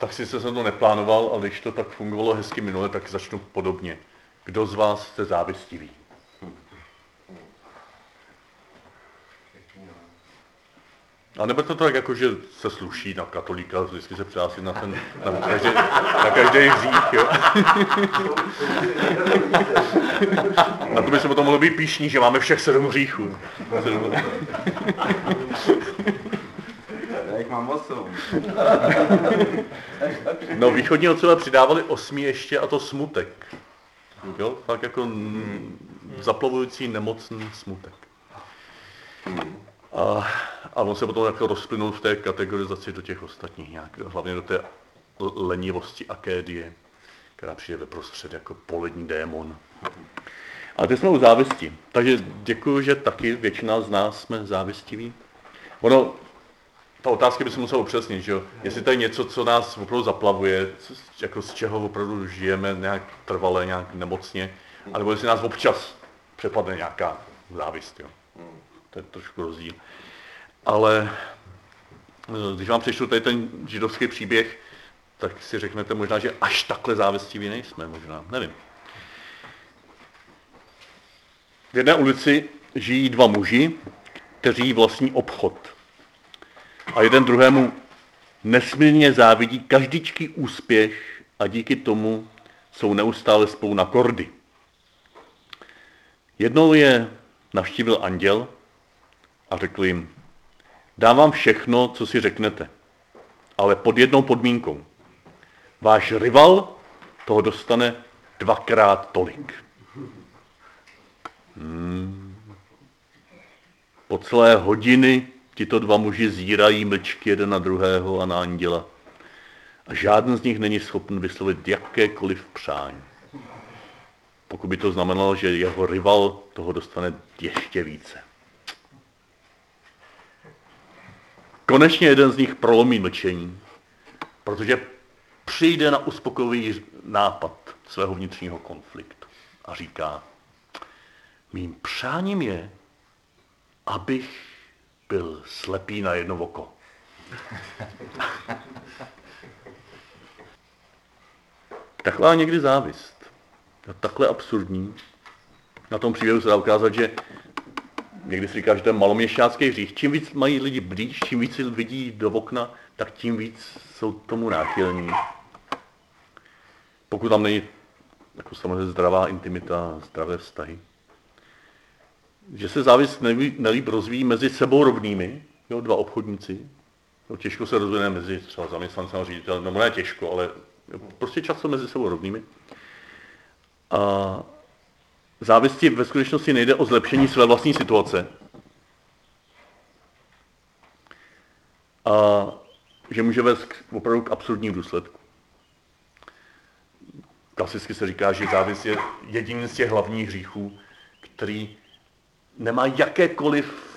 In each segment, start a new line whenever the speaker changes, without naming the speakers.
tak si se to neplánoval, ale když to tak fungovalo hezky minule, tak začnu podobně. Kdo z vás jste závistivý? A nebo to tak jako, že se sluší na katolíka, vždycky se přihlásí na ten, na každý, na každý hřích, jo. Na to by se potom mohlo být píšní, že máme všech sedm hříchů.
Mám osm.
No, východní otcové přidávali osmi ještě a to smutek. Jo, tak jako zaplavující nemocný smutek. A, a on se potom jako rozplynul v té kategorizaci do těch ostatních nějak, hlavně do té lenivosti akédie, která přijde ve prostřed jako polední démon. A teď jsme u závisti. Takže děkuji, že taky většina z nás jsme závistiví. Ono, ta otázka by se musela upřesnit, že jo? Jestli to je něco, co nás opravdu zaplavuje, jako z čeho opravdu žijeme nějak trvale, nějak nemocně, anebo jestli nás občas přepadne nějaká závist, jo? To je trošku rozdíl. Ale eh, když vám přečtu tady ten židovský příběh, tak si řeknete možná, že až takhle závistiví nejsme, možná, nevím. V jedné ulici žijí dva muži, kteří vlastní obchod. A jeden druhému nesmírně závidí každičký úspěch a díky tomu jsou neustále spolu na kordy. Jednou je navštívil anděl a řekl jim, dám vám všechno, co si řeknete, ale pod jednou podmínkou. Váš rival toho dostane dvakrát tolik. Hmm. Po celé hodiny tito dva muži zírají mlčky jeden na druhého a na anděla. A žádný z nich není schopen vyslovit jakékoliv přání. Pokud by to znamenalo, že jeho rival toho dostane ještě více. Konečně jeden z nich prolomí mlčení, protože přijde na uspokojivý nápad svého vnitřního konfliktu a říká, mým přáním je, abych byl slepý na jedno oko. Taková někdy závist. Takhle absurdní. Na tom příběhu se dá ukázat, že někdy si říká, že to je maloměšťácký hřích. Čím víc mají lidi blíž, čím víc vidí do okna, tak tím víc jsou tomu náchylní. Pokud tam není jako samozřejmě zdravá intimita, zdravé vztahy. Že se závist nelíp rozvíjí mezi sebou rovnými, jo, dva obchodníci. Jo, těžko se rozvíjí mezi třeba zaměstnancem a ředitelem, no ne těžko, ale prostě často mezi sebou rovnými. A závisti ve skutečnosti nejde o zlepšení své vlastní situace. A že může vést k, opravdu k absurdním důsledku. Klasicky se říká, že závist je jediný z těch hlavních hříchů, který nemá jakékoliv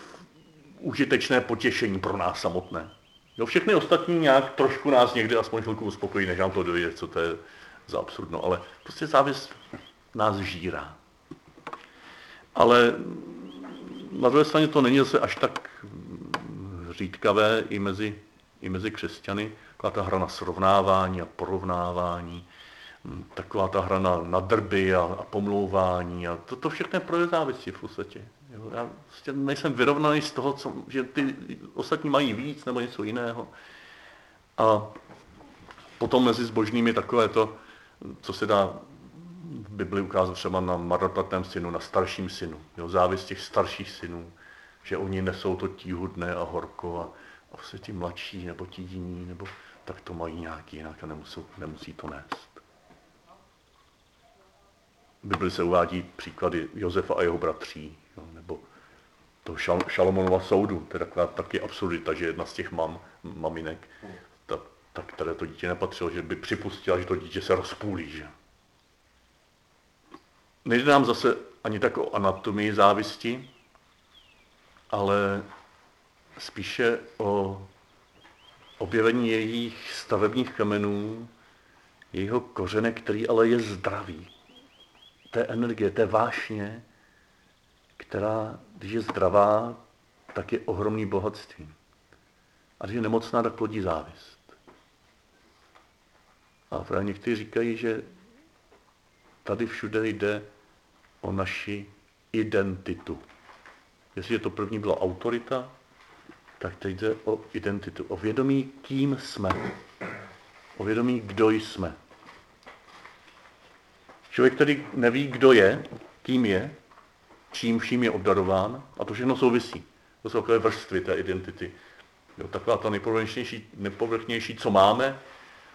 užitečné potěšení pro nás samotné. Jo, všechny ostatní nějak trošku nás někdy aspoň chvilku uspokojí, než nám to dojde, co to je za absurdno, ale prostě závist nás žírá. Ale na druhé straně to není zase až tak řídkavé i mezi, i mezi křesťany, taková ta hra na srovnávání a porovnávání, taková ta hra na, na drby a, a pomlouvání a to, to všechno je pro závisí v podstatě. Jo, já prostě nejsem vyrovnaný z toho, co, že ty ostatní mají víc nebo něco jiného. A potom mezi zbožnými takové to, co se dá v Bibli ukázat třeba na marnotratném synu, na starším synu. Jo, závis těch starších synů, že oni nesou to tíhudné a horko a, a se ti mladší nebo ti jiní, nebo tak to mají nějak jinak a nemusí, nemusí to nést. V Bibli se uvádí příklady Josefa a jeho bratří, jo, nebo toho šal, Šalomonova soudu, to je taková taky absurdita, že jedna z těch mam, maminek, ta, ta, které to dítě nepatřilo, že by připustila, že to dítě se rozpůlí. Že? Nejde nám zase ani tak o anatomii závisti, ale spíše o objevení jejich stavebních kamenů, jejího kořene, který ale je zdravý. Té energie, té vášně, která, když je zdravá, tak je ohromný bohatství. A když je nemocná, tak plodí závist. A právě někteří říkají, že tady všude jde o naši identitu. Jestli je to první byla autorita, tak teď jde o identitu, o vědomí, kým jsme. O vědomí, kdo jsme. Člověk, který neví, kdo je, kým je, čím vším je obdarován, a to všechno souvisí. To jsou takové vrstvy té identity. Jo, taková ta nejpovrchnější, nejpovrchnější, co máme,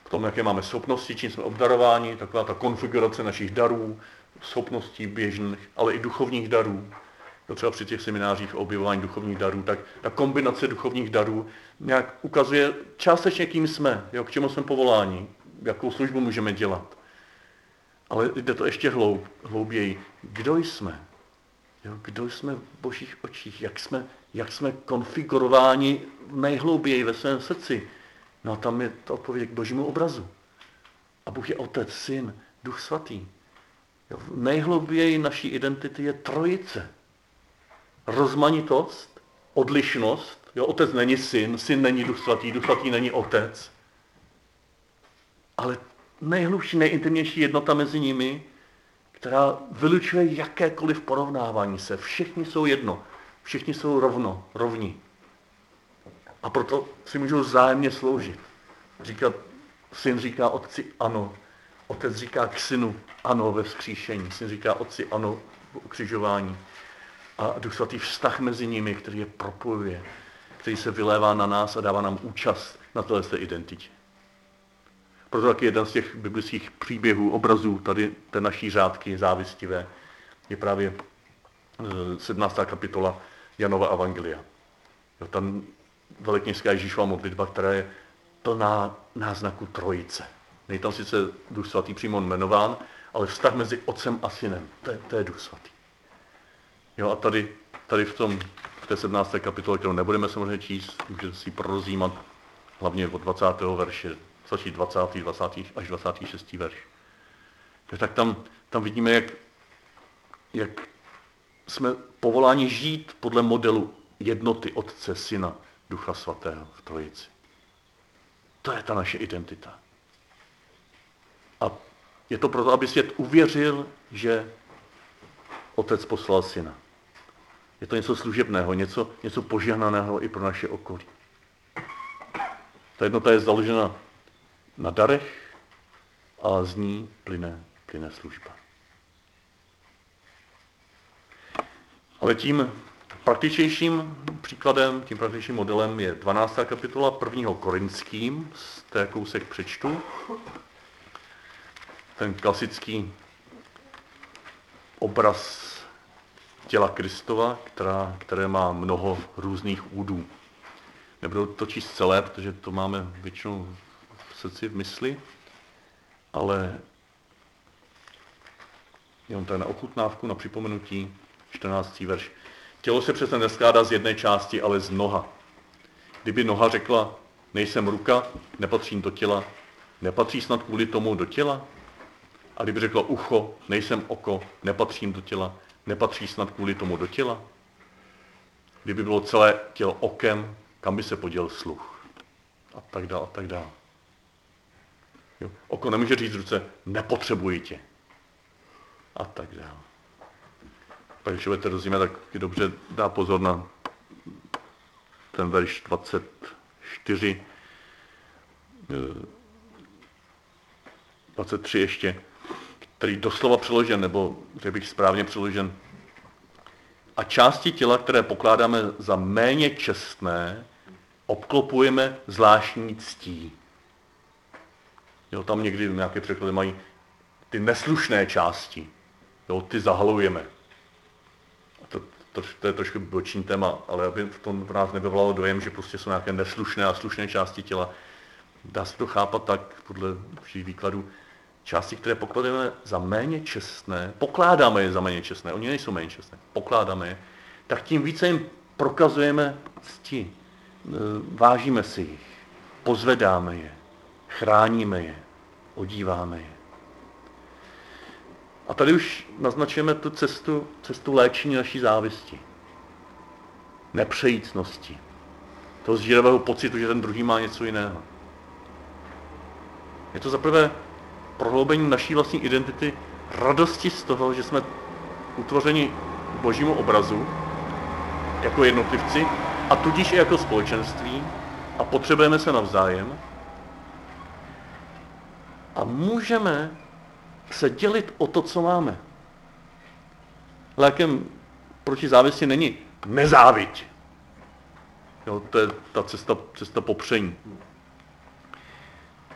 v tom, jaké máme schopnosti, čím jsme obdarováni, taková ta konfigurace našich darů, schopností běžných, ale i duchovních darů. To třeba při těch seminářích o objevování duchovních darů, tak ta kombinace duchovních darů nějak ukazuje částečně, kým jsme, jo, k čemu jsme povoláni, jakou službu můžeme dělat. Ale jde to ještě hloub, hlouběji. Kdo jsme? Jo, kdo jsme v božích očích? Jak jsme, jak jsme konfigurováni nejhlouběji ve svém srdci? No a tam je to odpověď k božímu obrazu. A Bůh je Otec, Syn, Duch Svatý. Jo, nejhlouběji naší identity je trojice. Rozmanitost, odlišnost. Jo, otec není syn, syn není Duch Svatý, Duch Svatý není otec. Ale nejhlubší, nejintimnější jednota mezi nimi, která vylučuje jakékoliv porovnávání se. Všichni jsou jedno, všichni jsou rovno, rovní. A proto si můžou zájemně sloužit. Říkat, syn říká otci ano, otec říká k synu ano ve vzkříšení, syn říká otci ano v ukřižování. A Duch Svatý vztah mezi nimi, který je propojuje, který se vylévá na nás a dává nám účast na této identitě. Proto taky jeden z těch biblických příběhů, obrazů tady té naší řádky závistivé je právě 17. kapitola Janova Evangelia. Jo, tam velikněžská Ježíšova modlitba, která je plná náznaku trojice. Není tam sice Duch Svatý přímo jmenován, ale vztah mezi otcem a synem, to je, to je Duch Svatý. Jo, a tady, tady v, tom, v té 17. kapitole, kterou nebudeme samozřejmě číst, můžete si prorozímat hlavně od 20. verše stačí 20. 20. až 26. verš. Tak tam, tam vidíme, jak, jak jsme povoláni žít podle modelu jednoty Otce, Syna, Ducha Svatého v Trojici. To je ta naše identita. A je to proto, aby svět uvěřil, že Otec poslal Syna. Je to něco služebného, něco, něco požehnaného i pro naše okolí. Ta jednota je založena na darech a z ní plyne, plyne služba. Ale tím praktičnějším příkladem, tím praktičním modelem je 12. kapitola 1. Korinským, z té kousek přečtu. Ten klasický obraz těla Kristova, která, které má mnoho různých údů. Nebudu to číst celé, protože to máme většinou srdci, v mysli, ale jenom tady na ochutnávku, na připomenutí, 14. verš. Tělo se přece neskládá z jedné části, ale z noha. Kdyby noha řekla, nejsem ruka, nepatřím do těla, nepatří snad kvůli tomu do těla? A kdyby řekla ucho, nejsem oko, nepatřím do těla, nepatří snad kvůli tomu do těla? Kdyby bylo celé tělo okem, kam by se poděl sluch? A tak dále, a tak dále. Jo. Oko nemůže říct ruce, nepotřebuji tě. A tak dále. Pak když budete rozumět, tak dobře dá pozor na ten verš 24, 23 ještě, který doslova přeložen, nebo řekl bych správně přeložen, a části těla, které pokládáme za méně čestné, obklopujeme zvláštní ctí. Jo, tam někdy nějaké překlady mají ty neslušné části. Jo, ty zahalujeme. To, to, to je trošku boční téma, ale aby v tom v nás nevyvolalo dojem, že prostě jsou nějaké neslušné a slušné části těla. Dá se to chápat tak, podle všech výkladů, části, které pokládáme za méně čestné, pokládáme je za méně čestné, oni nejsou méně čestné, pokládáme je, tak tím více jim prokazujeme cti, e, vážíme si jich, pozvedáme je, chráníme je, odíváme je. A tady už naznačujeme tu cestu, cestu léčení naší závisti. Nepřejícnosti. Toho zžíravého pocitu, že ten druhý má něco jiného. Je to zaprvé prohloubení naší vlastní identity, radosti z toho, že jsme utvořeni božímu obrazu jako jednotlivci a tudíž i jako společenství a potřebujeme se navzájem a můžeme se dělit o to, co máme. Lékem proti závisti není nezáviť. Jo, to je ta cesta, cesta popření.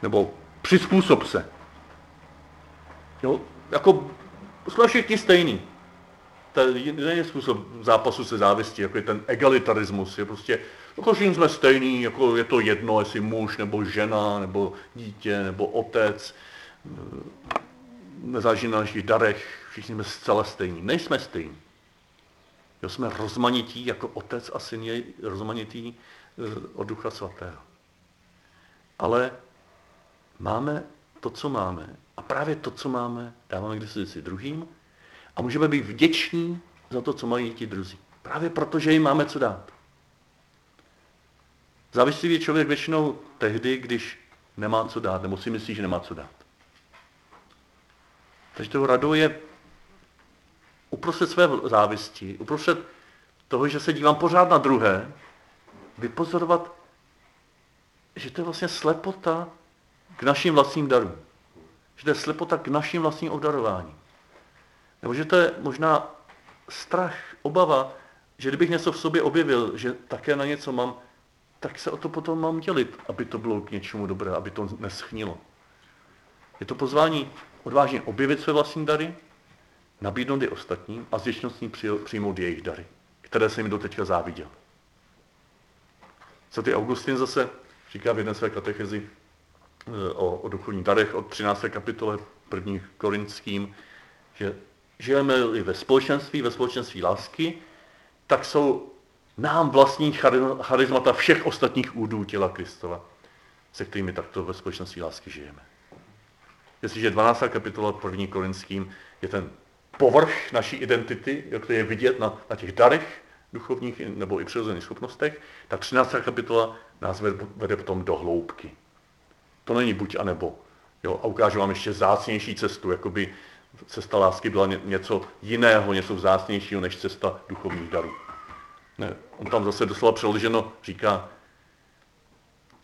Nebo přizpůsob se. Jo, jako jsme všichni stejný. To je způsob zápasu se závistí, jako je ten egalitarismus. Je prostě, jako všichni jsme stejný, jako je to jedno, jestli muž, nebo žena, nebo dítě, nebo otec. Nezáleží na našich darech, všichni jsme zcela stejní. Nejsme stejní. Jo, jsme rozmanití, jako otec a syn je rozmanitý eh, od Ducha Svatého. Ale máme to, co máme. A právě to, co máme, dáváme k dispozici druhým a můžeme být vděční za to, co mají ti druzí. Právě proto, že jim máme co dát. Závislivý je člověk většinou tehdy, když nemá co dát, nebo si myslí, že nemá co dát. Takže toho radou je uprostřed své závisti, uprostřed toho, že se dívám pořád na druhé, vypozorovat, že to je vlastně slepota k našim vlastním darům. Že to je slepota k našim vlastním obdarováním. Nebo že to je možná strach, obava, že kdybych něco v sobě objevil, že také na něco mám, tak se o to potom mám dělit, aby to bylo k něčemu dobré, aby to neschnilo. Je to pozvání odvážně objevit své vlastní dary, nabídnout je ostatním a s věčností přijmout jejich dary, které jsem jim doteďka záviděl. Co ty Augustin zase říká v jedné své katechezi eh, o, o duchovních darech od 13. kapitole prvních korinským, že žijeme-li ve společenství, ve společenství lásky, tak jsou nám vlastní charizmata všech ostatních údů těla Kristova, se kterými takto ve společenství lásky žijeme. Jestliže 12. kapitola první korinským je ten povrch naší identity, jak to je vidět na, na těch darech duchovních nebo i přirozených schopnostech, tak 13. kapitola nás vede potom do hloubky. To není buď a nebo. Jo, a ukážu vám ještě zácnější cestu, jakoby cesta lásky byla něco jiného, něco vzácnějšího než cesta duchovních darů. Ne, on tam zase doslova přeloženo říká,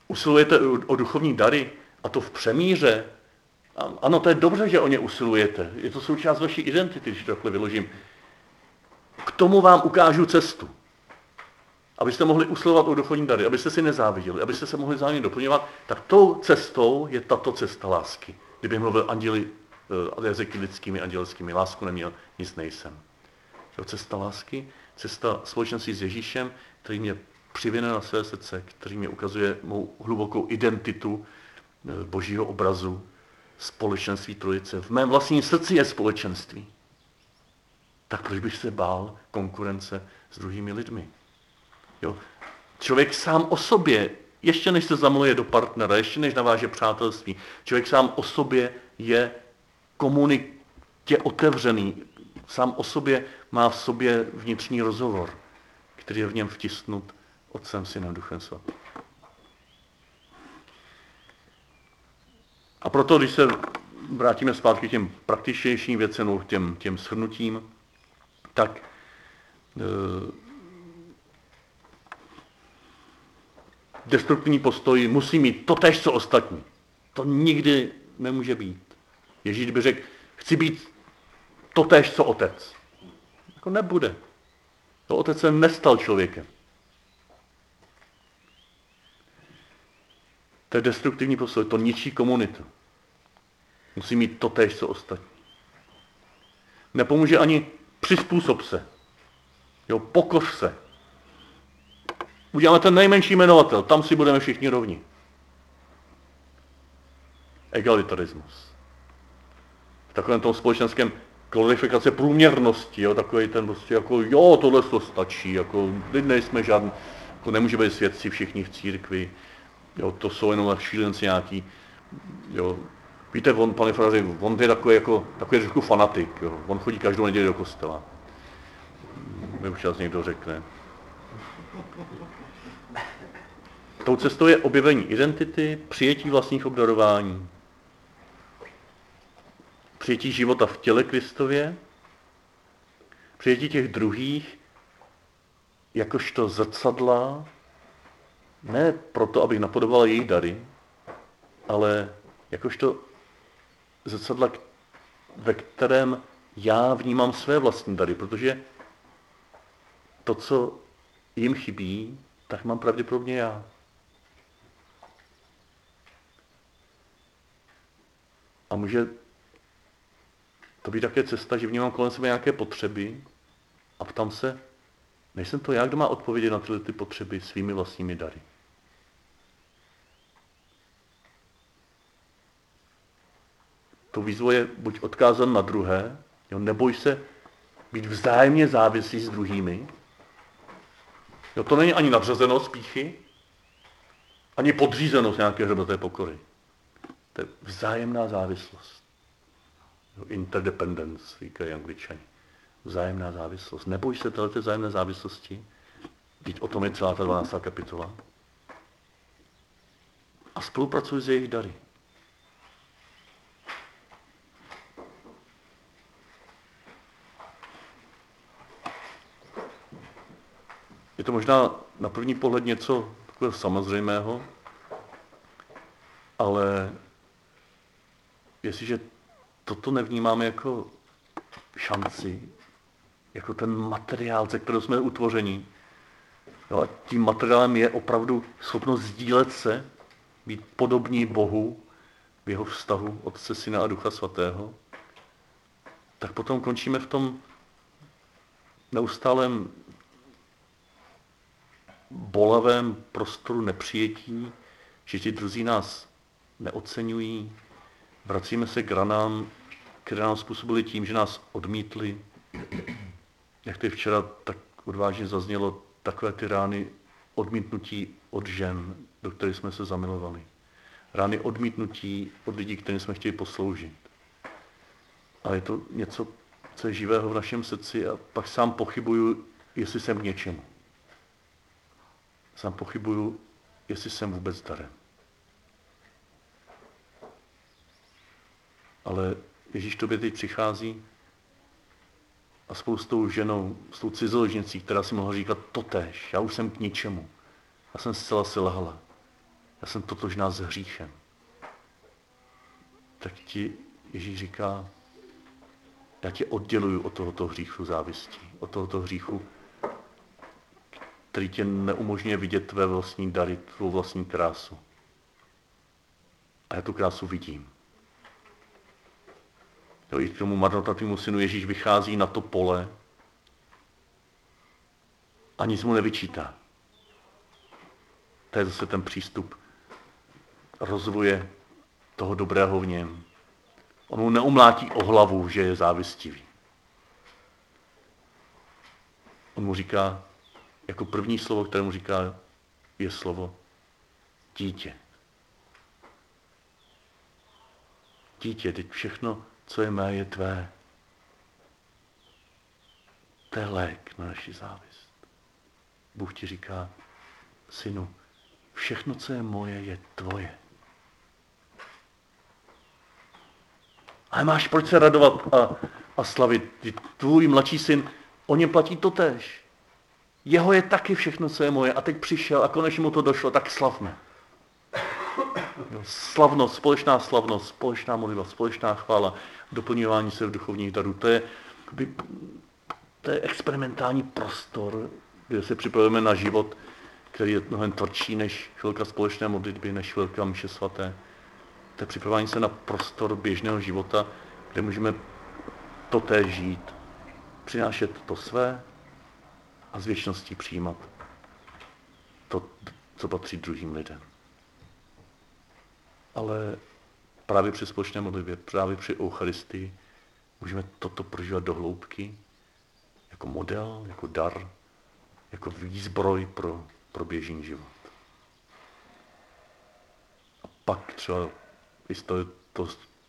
usilujete o duchovní dary a to v přemíře ano, to je dobře, že o ně usilujete. Je to součást vaší identity, když to takhle vyložím. K tomu vám ukážu cestu. Abyste mohli usilovat o duchovní dary, abyste si nezáviděli, abyste se mohli zájemně doplňovat, tak tou cestou je tato cesta lásky. Kdybych mluvil anděli, uh, jazyky lidskými, andělskými, lásku neměl, nic nejsem. Jo, cesta lásky, cesta společnosti s Ježíšem, který mě přivine na své srdce, který mě ukazuje mou hlubokou identitu eh, božího obrazu, společenství trojice. V mém vlastním srdci je společenství. Tak proč bych se bál konkurence s druhými lidmi? Jo? Člověk sám o sobě, ještě než se zamluje do partnera, ještě než naváže přátelství, člověk sám o sobě je komunitě otevřený, sám o sobě má v sobě vnitřní rozhovor, který je v něm vtisnut Otcem, Synem, Duchem Svatým. A proto, když se vrátíme zpátky k těm praktičnějším věcem, těm, těm shrnutím, tak e, destruktivní postoj musí mít to tež, co ostatní. To nikdy nemůže být. Ježíš by řekl, chci být to tež, co otec. Jako nebude. To otec se nestal člověkem. To je destruktivní postoj, to ničí komunitu. Musí mít to tež, co ostatní. Nepomůže ani přizpůsob se. Jo, pokoř se. Uděláme ten nejmenší jmenovatel, tam si budeme všichni rovni. Egalitarismus. V takovém tom společenském kvalifikace průměrnosti, jo, takový ten prostě jako, jo, tohle to stačí, jako, nejsme žádný, jako nemůže být svědci všichni v církvi, Jo, to jsou jenom šílenci nějaký. Jo. Víte, on, pane Fraři, on je takový, jako, takový trošku fanatik. Jo. On chodí každou neděli do kostela. Mi už někdo řekne. Tou cestou je objevení identity, přijetí vlastních obdarování. Přijetí života v těle Kristově, přijetí těch druhých, jakožto zrcadla, ne proto, abych napodoboval jejich dary, ale jakožto zrcadla, ve kterém já vnímám své vlastní dary, protože to, co jim chybí, tak mám pravděpodobně já. A může to být také cesta, že vnímám kolem sebe nějaké potřeby a ptám se, nejsem to já, kdo má odpovědět na tyhle ty potřeby svými vlastními dary. To výzvo je buď odkázan na druhé, jo, neboj se být vzájemně závislý s druhými. Jo, to není ani nadřazenost píchy, ani podřízenost nějaké hřbeté pokory. To je vzájemná závislost. Interdependence, říkají angličani. Vzájemná závislost. Neboj se této vzájemné závislosti. Teď o tom je celá ta 12. kapitola. A spolupracuj s jejich dary. Je to možná na první pohled něco takového samozřejmého, ale jestliže toto nevnímáme jako šanci, jako ten materiál, ze kterého jsme utvoření, jo, a tím materiálem je opravdu schopnost sdílet se, být podobní Bohu v jeho vztahu Otce, Syna a Ducha Svatého, tak potom končíme v tom neustálém bolavém prostoru nepřijetí, že ti druzí nás neocenují, vracíme se k ranám, které nám způsobili tím, že nás odmítli. Jak to včera tak odvážně zaznělo, takové ty rány odmítnutí od žen, do kterých jsme se zamilovali. Rány odmítnutí od lidí, kterým jsme chtěli posloužit. Ale je to něco, co je živého v našem srdci a pak sám pochybuju, jestli jsem k něčemu. Sám pochybuju, jestli jsem vůbec darem. Ale Ježíš tobě teď přichází a spolu s tou ženou, s tou cizoložnicí, která si mohla říkat totéž, já už jsem k ničemu. Já jsem zcela selhala. Já jsem totožná s hříchem. Tak ti Ježíš říká, já tě odděluju od tohoto hříchu závistí, od tohoto hříchu, který tě neumožňuje vidět tvé vlastní dary, tvou vlastní krásu. A já tu krásu vidím. Jo, I k tomu marnotratnému synu Ježíš vychází na to pole a nic mu nevyčítá. To je zase ten přístup rozvoje toho dobrého v něm. On mu neumlátí o hlavu, že je závistivý. On mu říká, jako první slovo, které mu říká, je slovo dítě. Dítě, teď všechno, co je mé, je tvé. To je lék na naši závist. Bůh ti říká, synu, všechno, co je moje, je tvoje. Ale máš proč se radovat a, a slavit. Tvůj mladší syn, o něm platí to tež. Jeho je taky všechno, co je moje. A teď přišel a konečně mu to došlo, tak slavme. Slavnost, společná slavnost, společná modlitba, společná chvála, doplňování se v duchovních darů. To je, to je experimentální prostor, kde se připravujeme na život, který je mnohem tvrdší než chvilka společné modlitby, než chvilka mše svaté. To je připravování se na prostor běžného života, kde můžeme toté žít, přinášet to své a z věčností přijímat to, co patří druhým lidem. Ale právě při společné modlitbě, právě při Eucharistii můžeme toto prožívat do hloubky jako model, jako dar, jako výzbroj pro, pro běžný život. A pak třeba i z toho, to,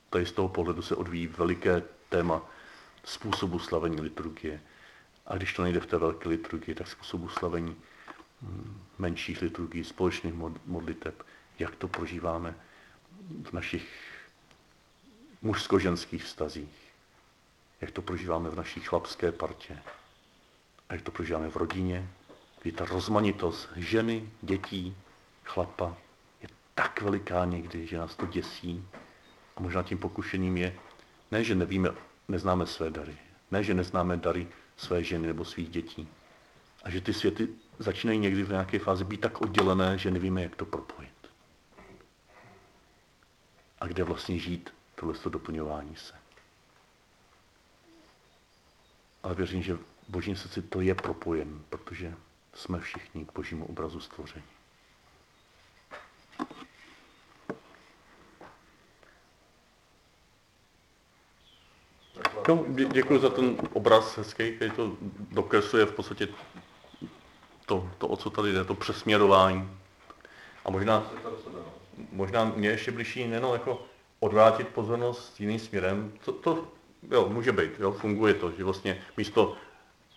tady z toho pohledu se odvíjí veliké téma způsobu slavení liturgie. A když to nejde v té velké liturgii, tak způsobu slavení hm, menších liturgií, společných modliteb, jak to prožíváme v našich mužsko-ženských vztazích, jak to prožíváme v naší chlapské partě, a jak to prožíváme v rodině, kdy ta rozmanitost ženy, dětí, chlapa je tak veliká někdy, že nás to děsí. A možná tím pokušením je, ne, že nevíme, neznáme své dary, ne, že neznáme dary své ženy nebo svých dětí, a že ty světy začínají někdy v nějaké fázi být tak oddělené, že nevíme, jak to propojit. A kde vlastně žít tohle doplňování se. Ale věřím, že v božím srdci to je propojen, protože jsme všichni k božímu obrazu stvoření. No, děkuji za ten obraz hezký, který to dokresluje v podstatě to, to, o co tady jde, to přesměrování. A možná, možná mě ještě blížší nejenom jako odvrátit pozornost jiným směrem. To, to jo, může být, jo, funguje to, že vlastně místo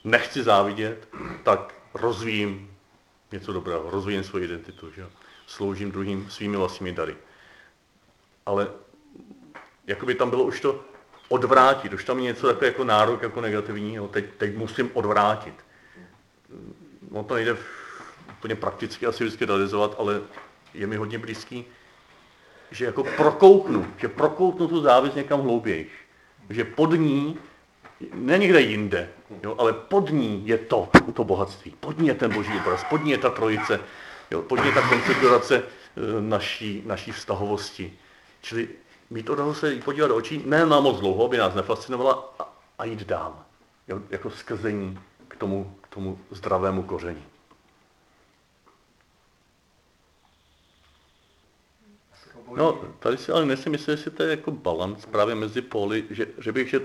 nechci závidět, tak rozvíjím něco dobrého, rozvíjím svoji identitu, že sloužím druhým svými vlastními dary. Ale jakoby tam bylo už to odvrátit, už tam je něco takové jako nárok, jako negativní, jo, teď, teď musím odvrátit. No to nejde úplně prakticky asi vždycky realizovat, ale je mi hodně blízký, že jako prokouknu, že prokouknu tu závis někam hlouběji. Že pod ní, ne někde jinde, jo, ale pod ní je to, to bohatství. Pod ní je ten boží obraz, pod ní je ta trojice, jo, pod ní je ta konfigurace e, naší, naší vztahovosti. Čili mít odvahu se podívat do očí, ne na moc dlouho, aby nás nefascinovala, a, a jít dál. Jo, jako skrzení k tomu, k tomu zdravému koření. No, tady si ale nesmím myslet, jestli to je jako balans právě mezi póly, že, že bych, že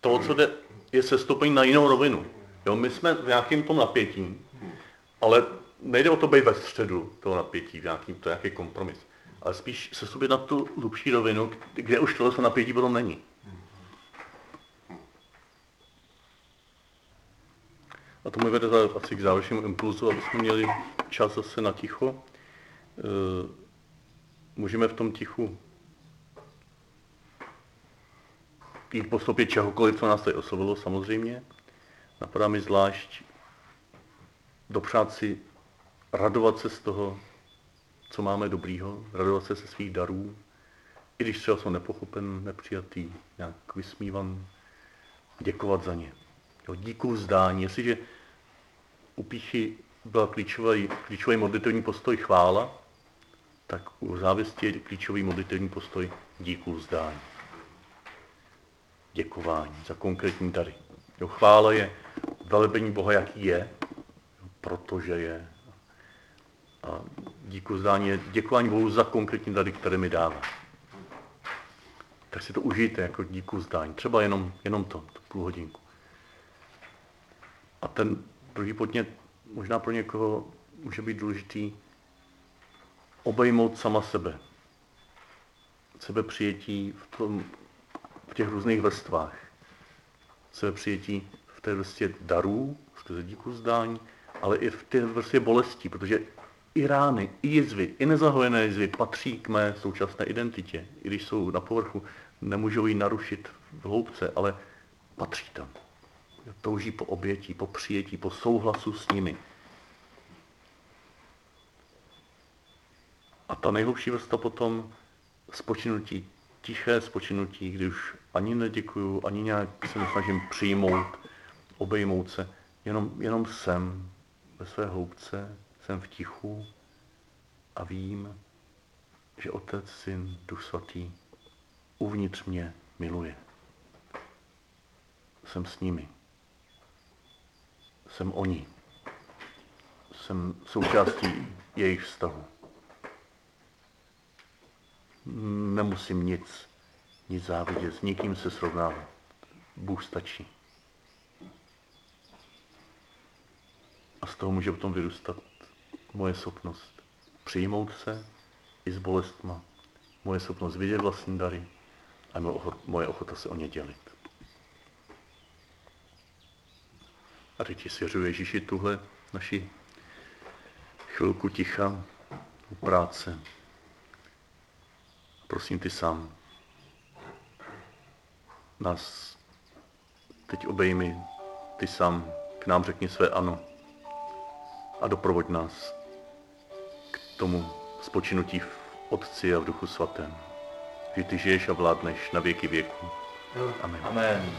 to, co jde, je sestoupení na jinou rovinu. Jo, my jsme v nějakém tom napětí, ale nejde o to být ve středu toho napětí, v nějakým, to je nějaký kompromis. Ale spíš se sobě na tu hlubší rovinu, kde už tohle napětí potom není. A to mi vede asi k závěrečnému impulzu, aby jsme měli čas zase na ticho. E, můžeme v tom tichu jít po stopě čehokoliv, co nás tady oslovilo samozřejmě. Napadá mi zvlášť dopřát si radovat se z toho, co máme dobrýho, radovat se ze svých darů, i když třeba jsou nepochopen, nepřijatý, nějak vysmívan, děkovat za ně. Jo, díku vzdání. Jestliže u píchy byl klíčový, klíčový modlitevní postoj chvála, tak u závěstí je klíčový modlitevní postoj díku vzdání. Děkování za konkrétní dary. Jo, chvála je velebení Boha, jaký je, protože je. A díku vzdání je děkování Bohu za konkrétní dary, které mi dává. Tak si to užijte jako díku vzdání. Třeba jenom, jenom to, tu půl hodinku. A ten druhý podnět možná pro někoho může být důležitý obejmout sama sebe. Sebe přijetí v, tom, v těch různých vrstvách. Sebe přijetí v té vrstvě darů, skrze díku zdání, ale i v té vrstvě bolestí, protože i rány, i jizvy, i nezahojené jizvy patří k mé současné identitě. I když jsou na povrchu, nemůžou ji narušit v hloubce, ale patří tam. Touží po obětí, po přijetí, po souhlasu s nimi. A ta nejhlubší vrstva potom spočinutí, tiché spočinutí, kdy už ani neděkuju, ani nějak se nesnažím přijmout, obejmout se, jenom, jenom jsem ve své hloubce, jsem v tichu a vím, že Otec, Syn, Duch Svatý uvnitř mě miluje. Jsem s nimi. Jsem oni. Jsem součástí jejich vztahu nemusím nic, nic závidět, s nikým se srovnávat. Bůh stačí. A z toho může potom vyrůstat moje schopnost přijmout se i s bolestma, moje schopnost vidět vlastní dary a moje ochota se o ně dělit. A teď ti svěřuji Ježíši tuhle naši chvilku ticha u práce. Prosím ty sám. nás teď obejmi, ty sám k nám řekni své ano a doprovoď nás k tomu spočinutí v Otci a v Duchu Svatém. Že ty žiješ a vládneš na věky věku. Amen.
Amen.